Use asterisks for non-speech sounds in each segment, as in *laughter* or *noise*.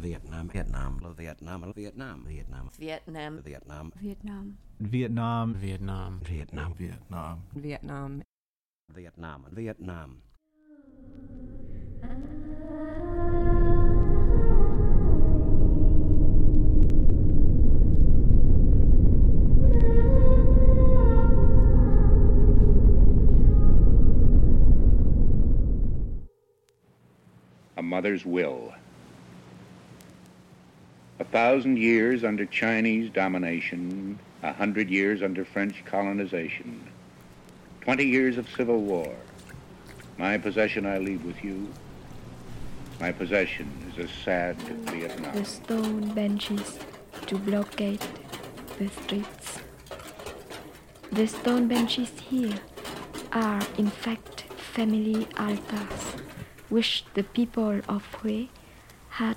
Vietnam, Vietnam, Vietnam, Vietnam, Vietnam, Vietnam, Vietnam, Vietnam, Vietnam, Vietnam, Vietnam, Vietnam. Vietnam. Vietnam, Vietnam. A mother's will. A thousand years under Chinese domination, a hundred years under French colonization, twenty years of civil war. My possession I leave with you. My possession is a sad Vietnam. the stone benches to blockade the streets. The stone benches here are in fact family altars which the people of Hue had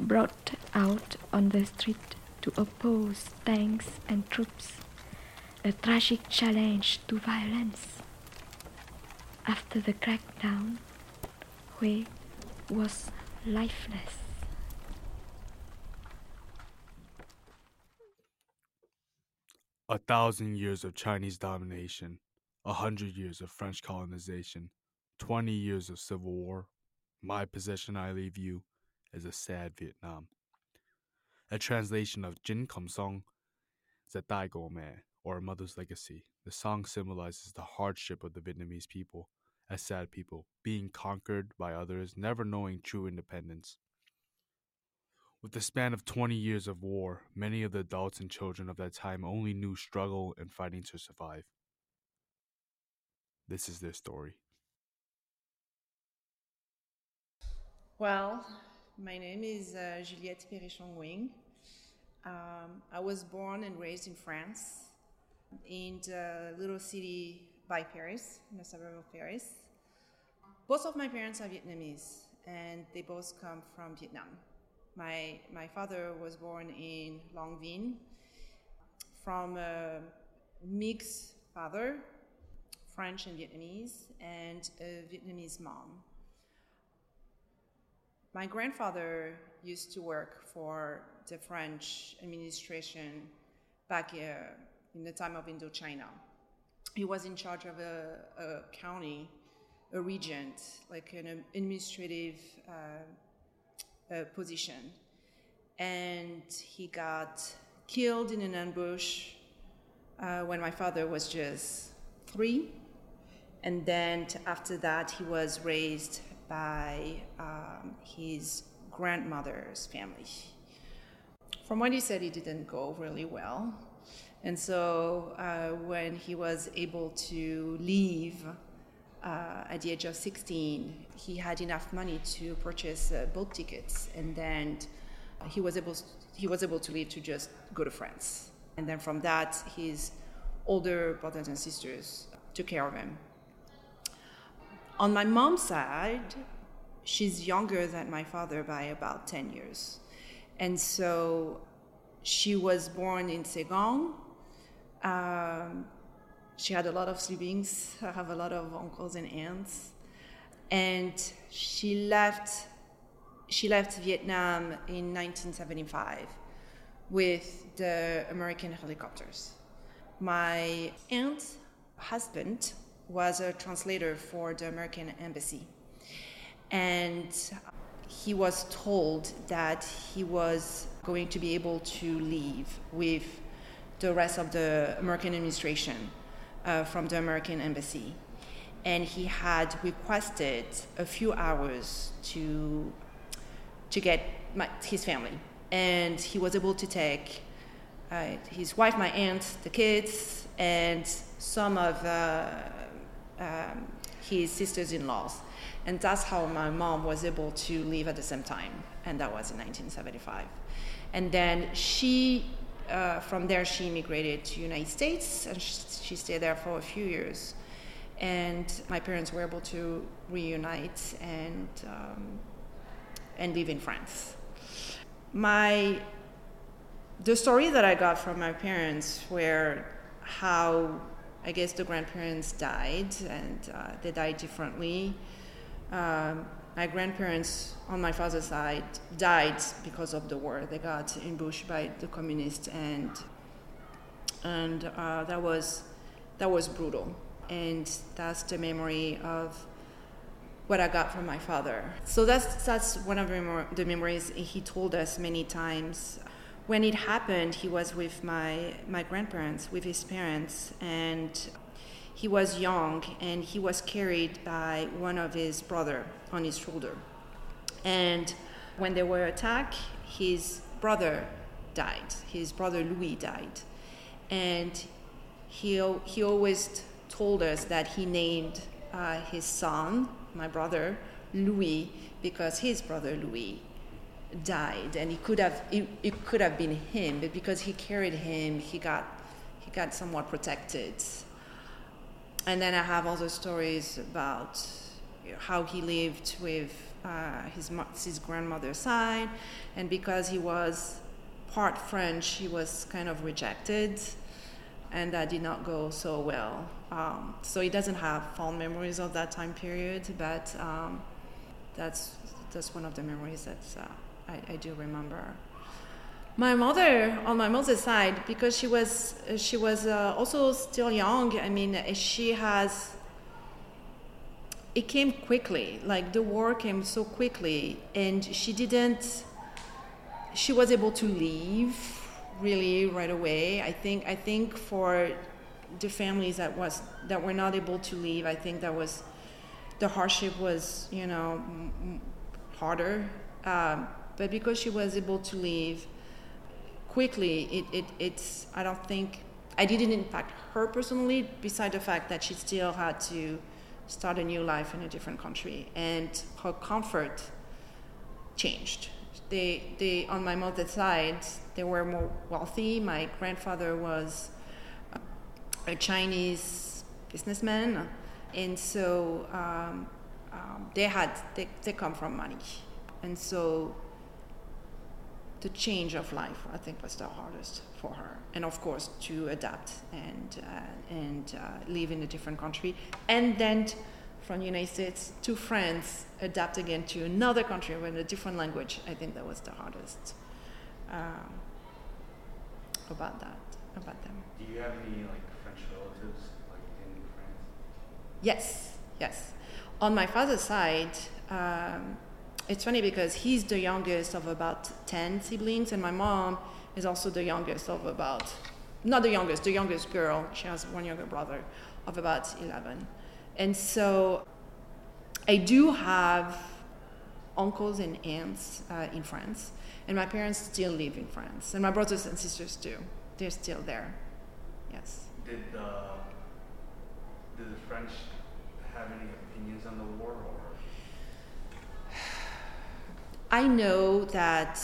brought out on the street to oppose tanks and troops, a tragic challenge to violence. After the crackdown, Hue was lifeless. A thousand years of Chinese domination, a hundred years of French colonization, twenty years of civil war. My possession I leave you is a sad Vietnam. A translation of Trịnh Công Sơn, the Dai Go Me, or a mother's legacy. The song symbolizes the hardship of the Vietnamese people, as sad people, being conquered by others, never knowing true independence. With the span of 20 years of war, many of the adults and children of that time only knew struggle and fighting to survive. This is their story. Well, my name is uh, Juliette Perichon Wing. Um, I was born and raised in France, in a little city by Paris, in the suburb of Paris. Both of my parents are Vietnamese, and they both come from Vietnam. My, my father was born in Long Vinh from a mixed father, French and Vietnamese, and a Vietnamese mom. My grandfather used to work for the French administration back uh, in the time of Indochina. He was in charge of a, a county, a regent, like an administrative uh, position. And he got killed in an ambush uh, when my father was just three. And then after that, he was raised by um, his grandmother's family. From what he said, it didn't go really well. And so uh, when he was able to leave uh, at the age of 16, he had enough money to purchase uh, boat tickets, and then he was able he was able to leave to just go to France. And then from that, his older brothers and sisters took care of him. On my mom's side, she's younger than my father by about 10 years. And so she was born in Saigon. Um, she had a lot of siblings. I have a lot of uncles and aunts. And she left, she left Vietnam in 1975 with the American helicopters. My aunt's husband was a translator for the American embassy. And he was told that he was going to be able to leave with the rest of the American administration uh, from the American embassy. And he had requested a few hours to, to get my, his family. And he was able to take uh, his wife, my aunt, the kids, and some of uh, um, his sisters in laws. And that's how my mom was able to leave at the same time, and that was in 1975. And then she, uh, from there, she immigrated to United States, and she, she stayed there for a few years. And my parents were able to reunite and um, and live in France. My the story that I got from my parents were how I guess the grandparents died and uh, they died differently. Um, my grandparents on my father's side died because of the war. They got ambushed by the communists, and and uh, that was that was brutal. And that's the memory of what I got from my father. So that's that's one of the, the memories he told us many times. When it happened, he was with my my grandparents, with his parents, and he was young and he was carried by one of his brother on his shoulder. And when they were attacked, his brother died. His brother Louis died. And he, he always told us that he named uh, his son, my brother, Louis, because his brother Louis died. And it could have, it, it could have been him, but because he carried him, he got, he got somewhat protected. And then I have other stories about how he lived with uh, his, his grandmother's side, and because he was part French, he was kind of rejected, and that did not go so well. Um, so he doesn't have fond memories of that time period, but um, that's that's one of the memories that uh, I, I do remember. My mother, on my mother's side, because she was she was uh, also still young. I mean, she has. It came quickly, like the war came so quickly, and she didn't. She was able to leave really right away. I think. I think for the families that was that were not able to leave, I think that was the hardship was you know harder. Um, but because she was able to leave quickly, it, it, it's, I don't think, I didn't impact her personally, beside the fact that she still had to start a new life in a different country. And her comfort changed. They, they, on my mother's side, they were more wealthy. My grandfather was a Chinese businessman, and so um, um, they had, they, they come from money. And so the change of life, I think, was the hardest for her. And of course, to adapt and, uh, and uh, live in a different country. And then from the United States to France, adapt again to another country with a different language. I think that was the hardest um, about that, about them. Do you have any like French relatives like in France? Yes, yes. On my father's side, um, it's funny because he's the youngest of about 10 siblings, and my mom is also the youngest of about, not the youngest, the youngest girl. She has one younger brother of about 11. And so I do have uncles and aunts uh, in France, and my parents still live in France, and my brothers and sisters too. They're still there. Yes. Did the did the French have any opinions on the war, or I know that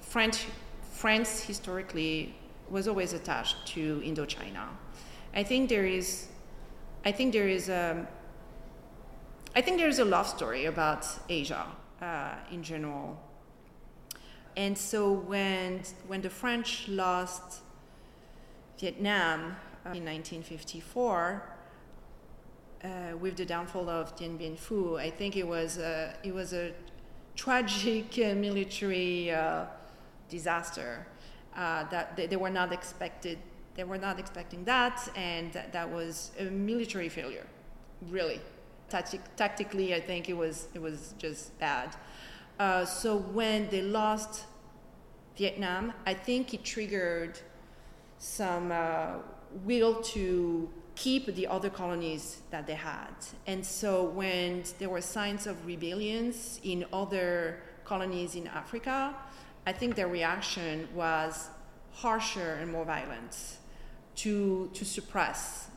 French, France historically was always attached to Indochina. I think there is, I think there is a, I think there is a love story about Asia uh, in general. And so when when the French lost Vietnam uh, in 1954 uh, with the downfall of Dien Bien Phu, I think it was a, it was a tragic uh, military uh, disaster uh, that they, they, were not expected. They were not expecting that, and that, that was a military failure, really. Tactic, tactically, I think it was it was just bad. Uh, so when they lost Vietnam, I think it triggered some uh, will to keep the other colonies that they had. And so when there were signs of rebellions in other colonies in Africa, I think their reaction was harsher and more violent to, to suppress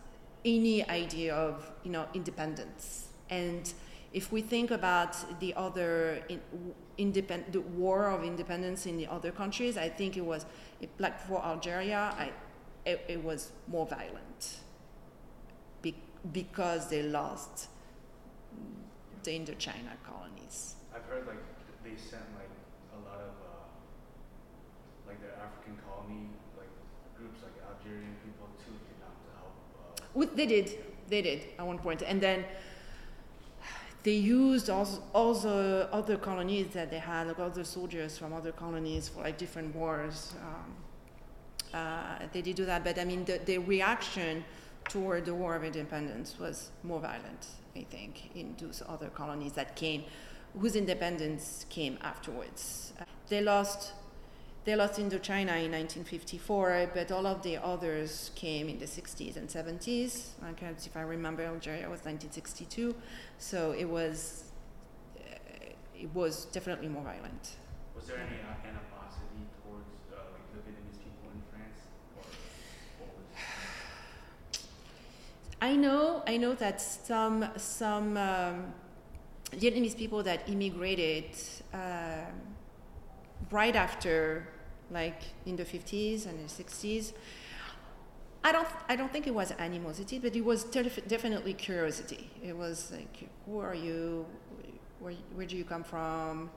any idea of you know, independence. And if we think about the other in, independ- the war of independence in the other countries, I think it was, like for Algeria, I, it, it was more violent because they lost the Indochina colonies. I've heard like they sent like a lot of uh, like the African colony like groups like Algerian people to Vietnam to help. Uh, they did, they did at one point, and then they used all, all the other colonies that they had, like other soldiers from other colonies for like different wars. Um, uh, they did do that, but I mean, the, the reaction toward the War of Independence was more violent, I think, in those other colonies that came, whose independence came afterwards. They lost they lost Indochina in 1954, but all of the others came in the 60s and 70s. I can't if I remember, Algeria was 1962, so it was uh, it was definitely more violent. Was there any uh, animosity towards uh, like the Vietnamese people in France, or what was? I know, I know that some some um, Vietnamese people that immigrated um, right after, like in the 50s and the 60s, I don't, I don't think it was animosity, but it was def- definitely curiosity. It was like, who are you? Where, where do you come from?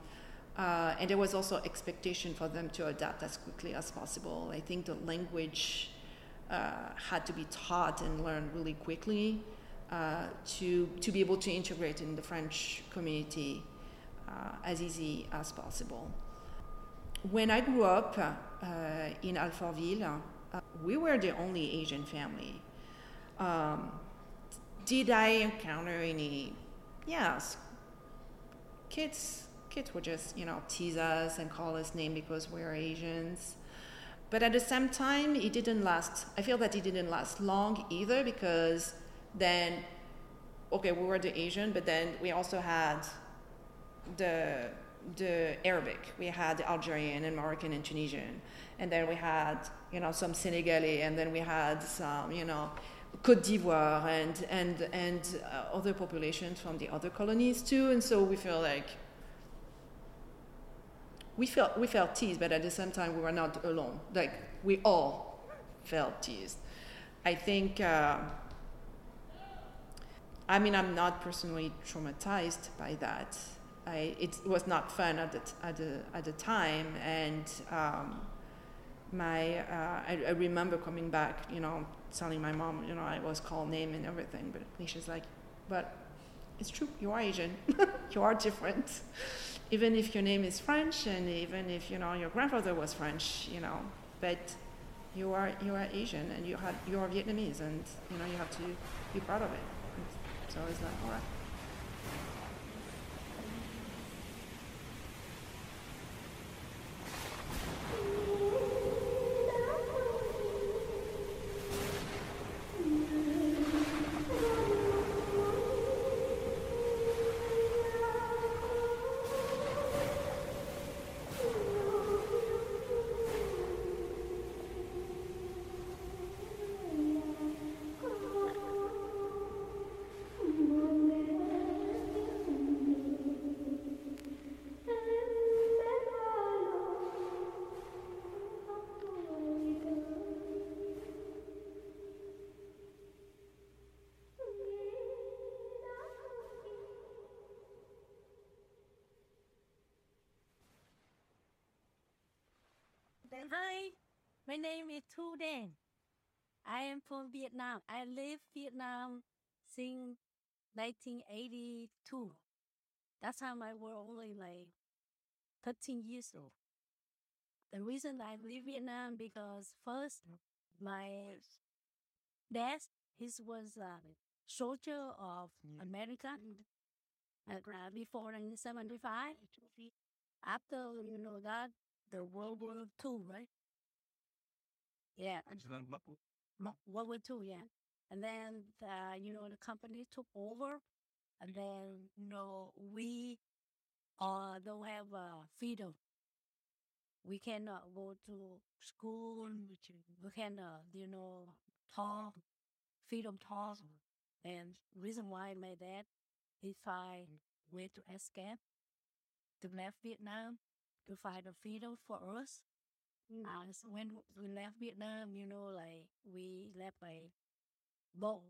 Uh, and there was also expectation for them to adapt as quickly as possible. I think the language uh, had to be taught and learned really quickly uh, to, to be able to integrate in the French community uh, as easy as possible. When I grew up uh, in Alfortville, uh, we were the only Asian family. Um, did I encounter any? Yes. Kids, kids would just you know tease us and call us name because we're Asians. But at the same time, it didn't last. I feel that it didn't last long either because then, okay, we were the Asian, but then we also had the the Arabic. We had the Algerian and Moroccan and Tunisian, and then we had you know some Senegalese, and then we had some you know Côte d'Ivoire and and and uh, other populations from the other colonies too. And so we feel like we felt we felt teased, but at the same time we were not alone. Like we all felt teased. I think. Uh, I mean, I'm not personally traumatized by that. I, it was not fun at the, at the, at the time. And um, my, uh, I, I, remember coming back, you know, telling my mom, you know, I was called name and everything. But she's like, but it's true, you are Asian. *laughs* you are different. Even if your name is French and even if, you know, your grandfather was French, you know, but you are, you are Asian and you, had, you are Vietnamese and, you know, you have to be proud of it. So it's like, all right. Hi, my name is Tu Dan. I am from Vietnam. I live Vietnam since 1982. That time I was only like 13 years old. The reason I live Vietnam because first my dad he was a soldier of America uh, before 1975. After you know that the World War II, right? Yeah. World War II, yeah. And then, uh, you know, the company took over, and then, you know, we uh, don't have uh, freedom. We cannot go to school. We cannot, you know, talk, freedom talk. And reason why my dad, he find way to escape to left Vietnam to find a freedom for us. Mm. Uh, so when we left Vietnam, you know, like we left by boat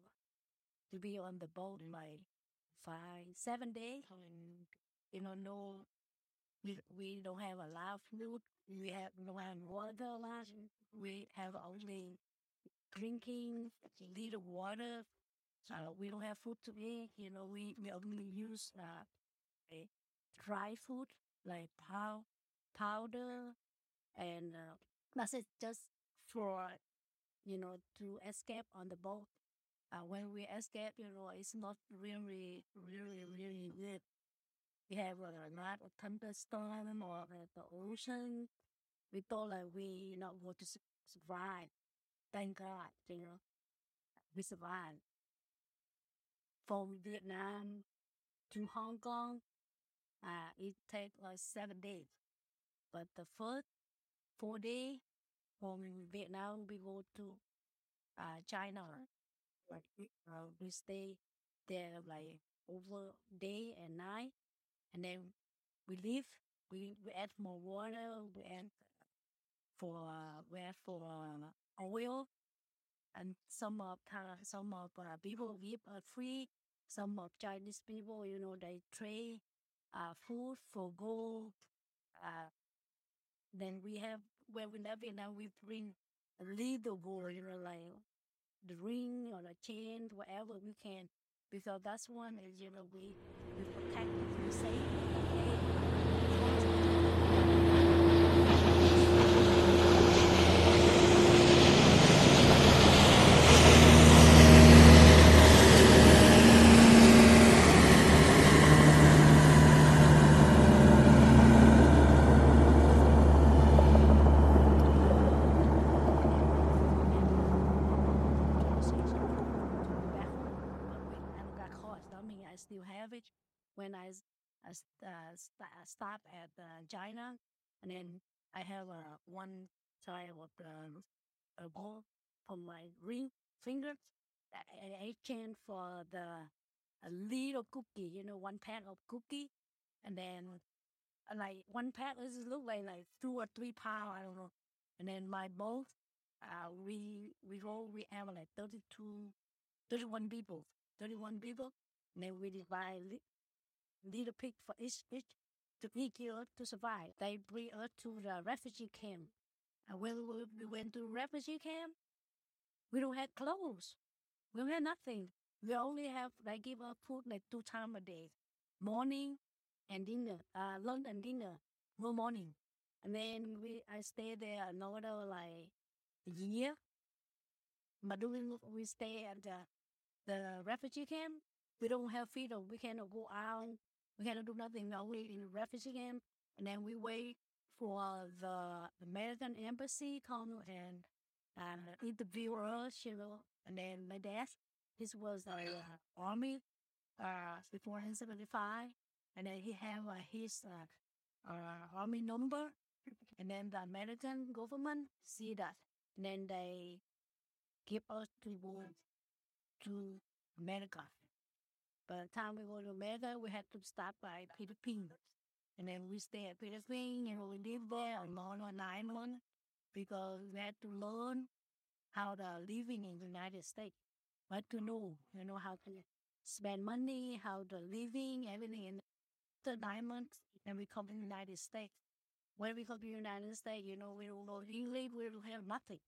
to be on the boat by five, seven days. And, you know, no, we, we don't have a lot of food. We have no have water. We have only drinking little water uh, we don't have food to eat. You know, we, we only use uh, dry food like pow- powder and uh, that's it just for you know to escape on the boat. Uh, when we escape, you know, it's not really, really, really good. We have uh, a lot of thunderstorm or the ocean. We thought like we not going to su- survive. Thank God, you know, we survived. From Vietnam to Hong Kong, uh, it takes like seven days. But the first four day from Vietnam, we go to uh, China. Like we- uh, we stay there like over day and night, and then we leave. We we add more water. We add for uh, we add for uh, oil, and some of uh, some of uh, people give uh, free. Some of Chinese people, you know, they trade uh, food for gold. Uh, then we have when we left Vietnam, we bring a little gold, you know, like the ring or the chain, whatever we can, because that's one is you know we we protect we save. It. When I, I uh, st- stop at uh, China, and then I have uh, one side of the a ball from my ring finger. I, I exchange for the a little cookie, you know, one pack of cookie, and then uh, like one pack is look like like two or three pound, I don't know. And then my both, uh, we we all we have like 32, 31 people, thirty one people, then we divide li- little pig for each each to eat kill to survive. They bring us to the refugee camp. And when we, we went to refugee camp, we don't have clothes. We don't have nothing. We only have they give us food like two times a day, morning and dinner, uh, lunch and dinner, no morning. And then we I stay there another like year. But during we stay at the the refugee camp, we don't have freedom. We cannot go out. We cannot do nothing. We're only in the refugee camp. And then we wait for the American embassy come and and interview us, you know. And then my dad, this was the uh, army, uh, before 1975. And then he have uh, his uh, uh, army number. And then the American government see that. And then they give us to to America. By the time we go to America, we had to stop by Philippines. And then we stay at Philippines, and we live there a month or nine months because we had to learn how to living in the United States. We had to know, you know, how to spend money, how to living, everything. And after nine months, then we come to the United States. When we come to the United States, you know, we don't know English, we don't have nothing.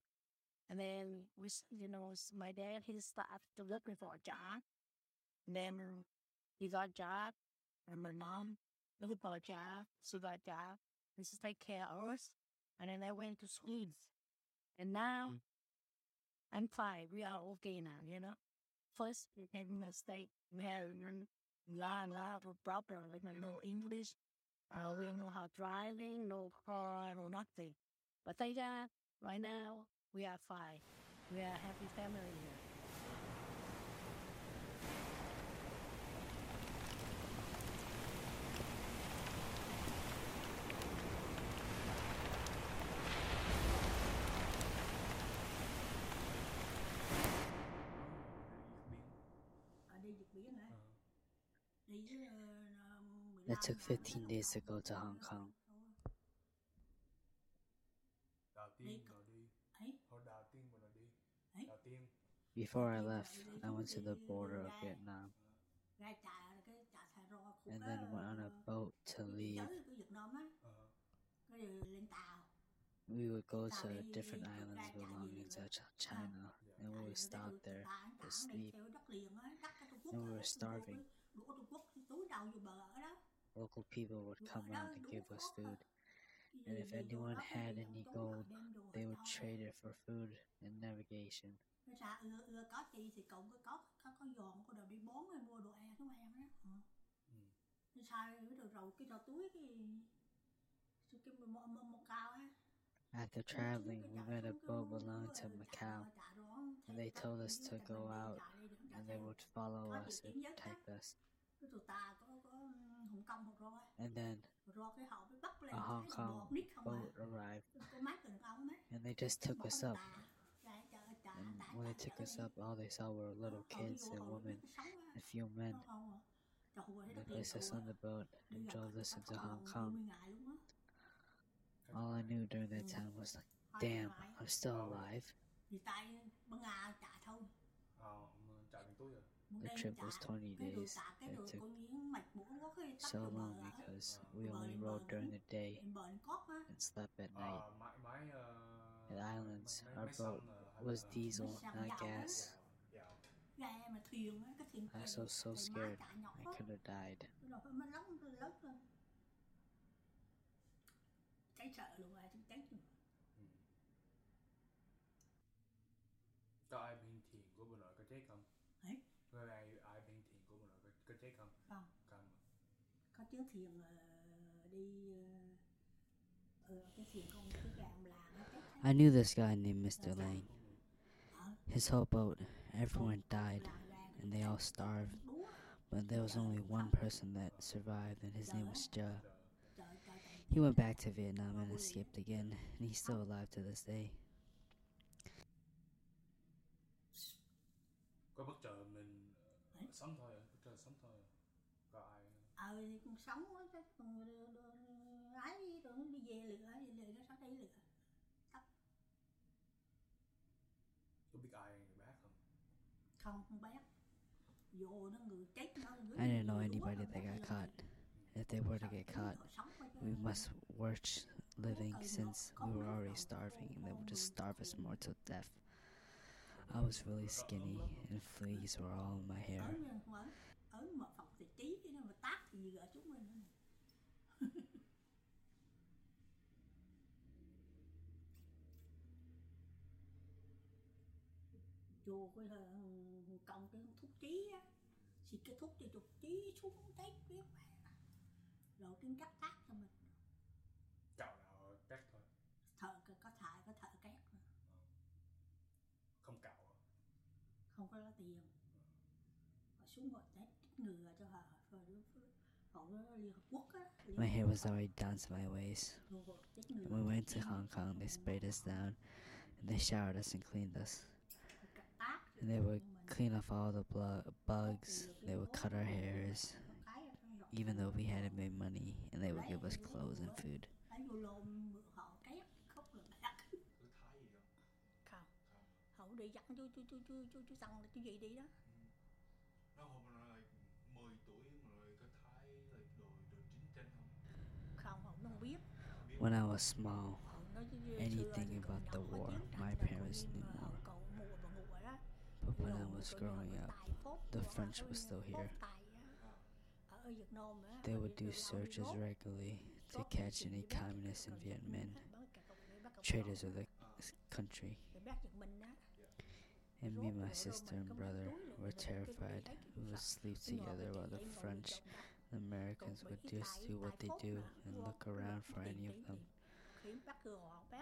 And then we, you know, my dad, he started looking for a job. Then he got a job, and my mom looking for a job. She got a job. And she take care of us. And then I went to school. And now I'm fine. We are okay now, you know. First, we came in the state. We had a lot, lot of problems, like no English. Uh, we don't know how driving, no car, no nothing. But thank God, right now, we are fine. We are a happy family here. It took 15 days to go to Hong Kong. Đầu tiên rồi đi. Hồi đầu tiên mà rồi đi. Đầu tiên. Before I left, I went to the border of Vietnam and then went on a boat to leave. Ờ. cái rồi lên tàu we would go to different islands belonging to China, and we would stop there to sleep. And we were starving. Local people would come out and give us food. And if anyone had any gold, they would trade it for food and navigation. Nó ra ưa ưa có chi thì cậu có có có, có dọn cô đầu đi bón rồi mua đồ ăn xuống ăn đó. Ờ. Ừ. Nó sai rồi rồi cái đầu túi cái cái cái một một một cao á. After traveling, we met a boat belonging to Macau, and they told us to go out, and they would follow us and protect us. Cái tụi ta có có Hồng Kông một rồi. And then Rồi cái họ mới bắt lên a Hong Kong bọt nít không à. boat arrived, Có mát gần ông ấy. and they just took us up. And when they took us up, all they saw were little kids and women, a few men. They placed us on the boat and drove us into Hong Kong. All I knew during that time was like, damn, I'm still alive. Túi The trip was 20 days. trả It took cô Nghiến mệt mũi quá cái tắt so long because we only rode during the day Bên bờ cót á. and slept at night. Ờ, mãi mãi At islands, our boat was diesel, Mấy sông not gas. Dạo. Ghe mà thuyền á, cái thuyền I was so so scared. chạy nhọc I á. could have died. Rồi phải mới lóng lớn lên. Cháy sợ luôn à, chứ cháy luôn. Ừ. Có ai bên thiền của bà nội có chết không? Ấy. Có ai ai bên thiền của bà nội có, có chết không? Không. Không. Có chuyến thuyền ờ, đi ờ, ờ, cái thuyền con cái gà ông làng nó cháy I knew this guy named Mr. Lang. His whole boat, everyone died, and they all starved. But there was only one person that survived, and his name was Ja. He went back to Vietnam and escaped again, and he's still alive to this day. Có bất chợt mình sống thôi à? Bất chợt sống thôi à? Có ai ờ thì cũng sống á chứ. Còn đưa- đưa- ấy rồi đi về lửa đi lửa nó sát đi lửa có biết ai bác không? không không biết vô nó người chết nó người I didn't know anybody that got caught. If they were to get caught, we must work living since we were already starving, and they would just starve us more to death. I was really skinny, and fleas were all in my hair. Tác thì gỡ chúng mình *laughs* chùa cái thằng cộng cái thuốc trí á. Xịt cái thuốc cho chuột trí xuống chết biết mà. Rồi tiếng cắt tác cho mình. Cạo nào cắt thôi. thợ có thợ có thợ cắt mà. Không cạo à? không có tiền. Họ xuống họ test ngừa cho họ My hair was already down to my waist. When we went to Hong Kong, they sprayed us down, and they showered us and cleaned us. And they would clean off all the bugs. They would cut our hairs, even though we hadn't made money, and they would give us clothes and food. dặn là đi đó nó When I was small, anything about the war, my parents knew more. But when I was growing up, the French was still here. They would do searches regularly to catch any communists and Viet Minh, traitors of the country. And me my sister and brother were terrified. We would sleep together while the French, Americans would just do what they do and look around for any of them.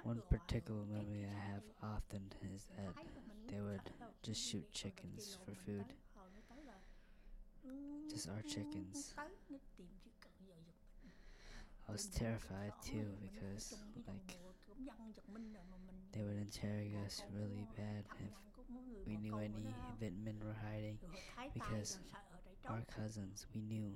One particular memory I have often is that they would just shoot chickens for food. Just our chickens. I was terrified too because, like, they would interrogate us really bad if we knew any Minh were hiding. Because Our cousins, we knew,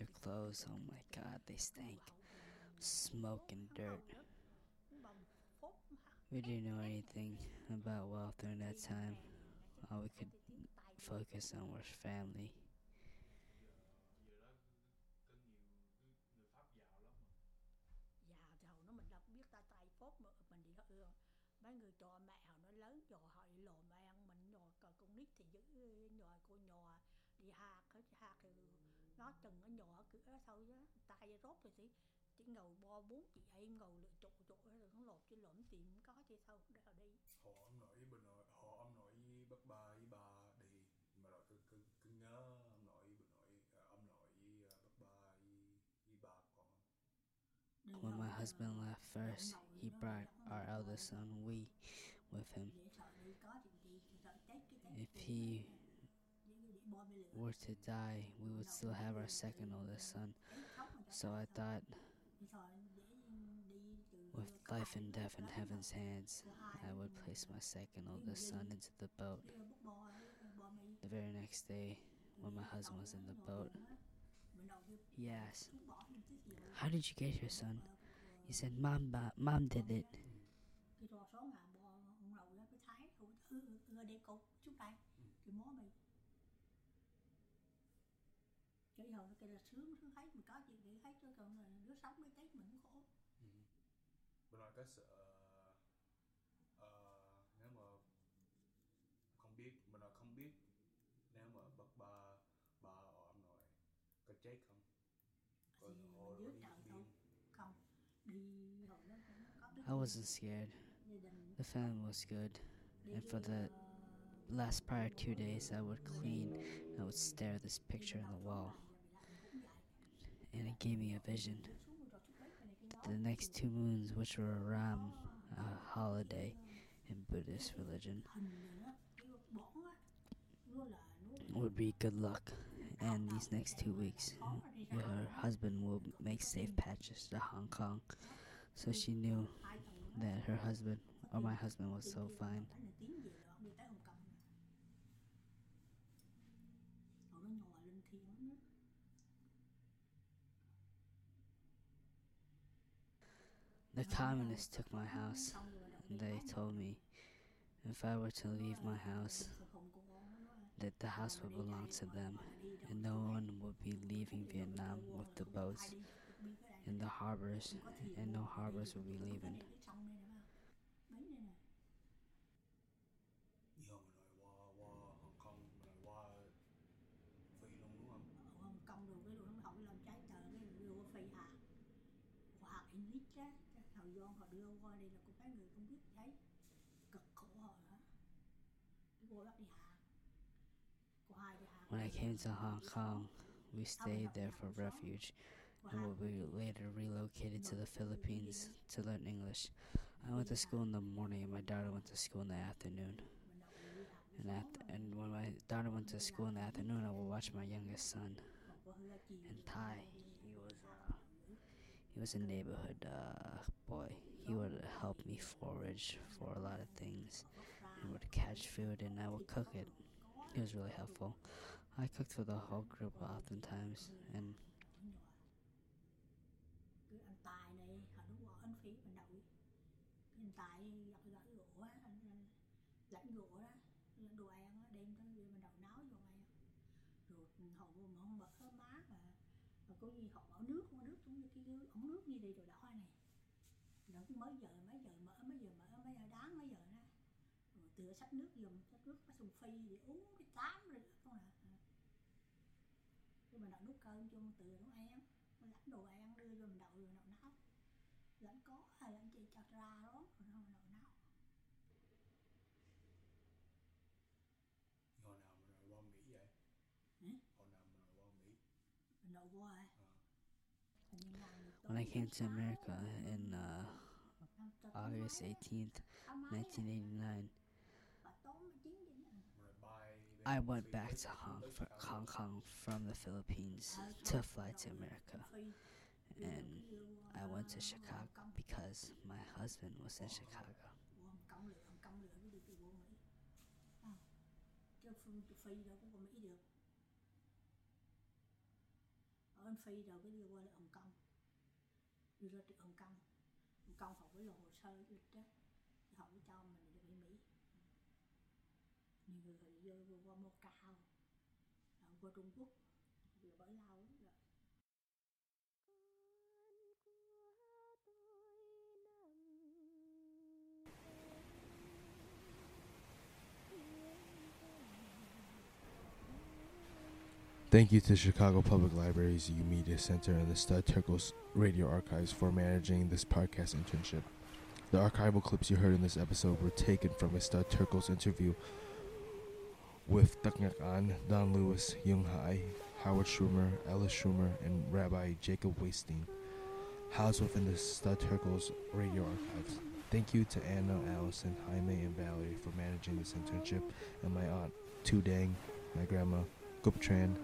their clothes, oh my god, they stank. Smoke and dirt. We didn't know anything about wealth during that time. All we could focus on was family. già thì hồi nó mình đâu có biết tay tay phốt mà mình đi ừ, mấy người trò mẹ họ nó lớn rồi họ đi lò mẹ ăn mình nhò còn con nít thì giữ nhò cô nhò đi hạt hết hạt thì nó chừng nó nhò cửa đó thôi á tay rốt rồi thì chỉ ngầu bo bốn chị em ngầu lựa trụ trụ rồi nó lột chứ lộn tìm có chứ sao đâu đi. Họ ông nội với bà nội họ ông nội với bác ba với bà đi. Mà rồi cứ cứ cứ nhớ ông nội bà nội ông nội với bác ba với với bà con. When my husband left first, he brought our eldest son, We, with him. để sợ đi có chuyện gì thì sợ chết cái chết If he để để bo bê lửa were to die, we would still have our second oldest son. So I thought, with life and death in heaven's hands, I would place my second oldest son into the boat. The very next day, when my husband was in the boat, he asked, How did you get your son? He said, Mom, ba- Mom did it. Cái hồi nó kêu là sướng sướng thấy mình có chuyện để thấy chứ còn là đứa sống mới thấy mình cũng khổ. Bà nội có sợ ờ, nếu mà không biết bà nội không biết nếu mà bác ba bà hoặc ông nội có chết không? Có thì họ mình dưới trời biển thôi không. Đi hồi nó cũng có cái I wasn't scared. The family was good. And for the last prior two days, I would clean. I would stare at this picture on the wall. And it gave me a vision. The next two moons, which were a Ram, a holiday in Buddhist religion, would be good luck. And these next two weeks, your husband will make safe patches to Hong Kong. So she knew that her husband, or my husband, was so fine. phải là tiếng về đó đi tới Hồng Kông rồi nó nhòa lên thiên lắm đó The communists took my house. đợi They told me if I were to leave my house, that the house would belong to them, and no one would be leaving Vietnam with the boats in the harbors, and no harbors would be leaving. cái sông này nè bến này nè giờ bà nội qua qua Hồng Kông bà nội qua phi luôn đúng không ở Hồng Kông rồi cái đồ nó không làm trái tờ cái đưa qua phi hạt qua hạt English á cái thời gian họ đưa qua đây là mấy người không biết thấy cực khổ họ nữa cái cô bắt đi hạt hai đi When I came to Hong Kong, we stayed there for refuge, and we later relocated to the Philippines to learn English. I went to school in the morning, and my daughter went to school in the afternoon. And, after, and when my daughter went to school in the afternoon, I would watch my youngest son. And Ty, he was uh, he was a neighborhood uh, boy. He would help me forage for a lot of things, and would catch food, and I would cook it. He was really helpful. I cooked for the whole group oftentimes, and bỏ đó mà họ mở nước nước cái ống nước như đây rồi đỏ cứ mấy giờ mấy giờ mở mấy giờ mở mấy giờ đáng mấy giờ đó rồi tựa sách nước dùng sách nước có sùng phi để uống cái tám rồi không à cái mình đậu nút cơm cho tựa nó ăn mình lãnh đồ ăn đưa vô mình đậu rồi đậu nấu. Lãnh có hay lãnh chị cho ra đó rồi nó đậu nấu. Hồi nào bà nội qua Mỹ vậy? Ừ? hồi nào bà nội qua Mỹ? Mình đậu qua. À. When I came to America in uh, cho August 18th, tháng 1989, bà tối mà chiến gì nữa. bà nội bay lên I went back to Hong, Kong from the Philippines to fly to America. and I went to Chicago because my husband was in Chicago. Con kông phải là hồ sơ lịch đó. Thì họ mới cho mình được đi mỹ. Nhiều người thì vô qua Macau rồi qua Trung Quốc. Vừa bởi lâu Thank you to Chicago Public Library's YOUmedia Center and the Studs Terkel Radio Archives for managing this podcast internship. The archival clips you heard in this episode were taken from a Studs Terkel interview with Ducknak An, Don Lewis, Young Hai, Howard Schumer, Ellis Schumer, and Rabbi Jacob Weinstein, housed within the Studs Terkel Radio Archives. Thank you to Anna, Allison, Jaime, and Valerie for managing this internship, and my aunt, Tu Dang, my grandma, Gup Tran,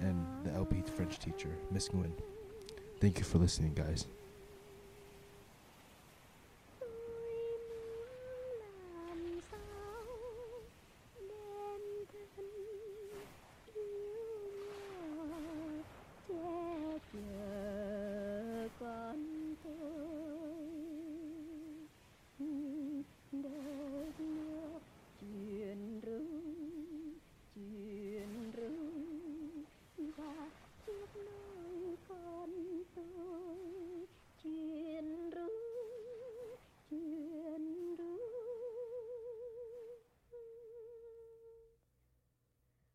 and the LP French teacher, Miss Nguyen. Thank you for listening, guys.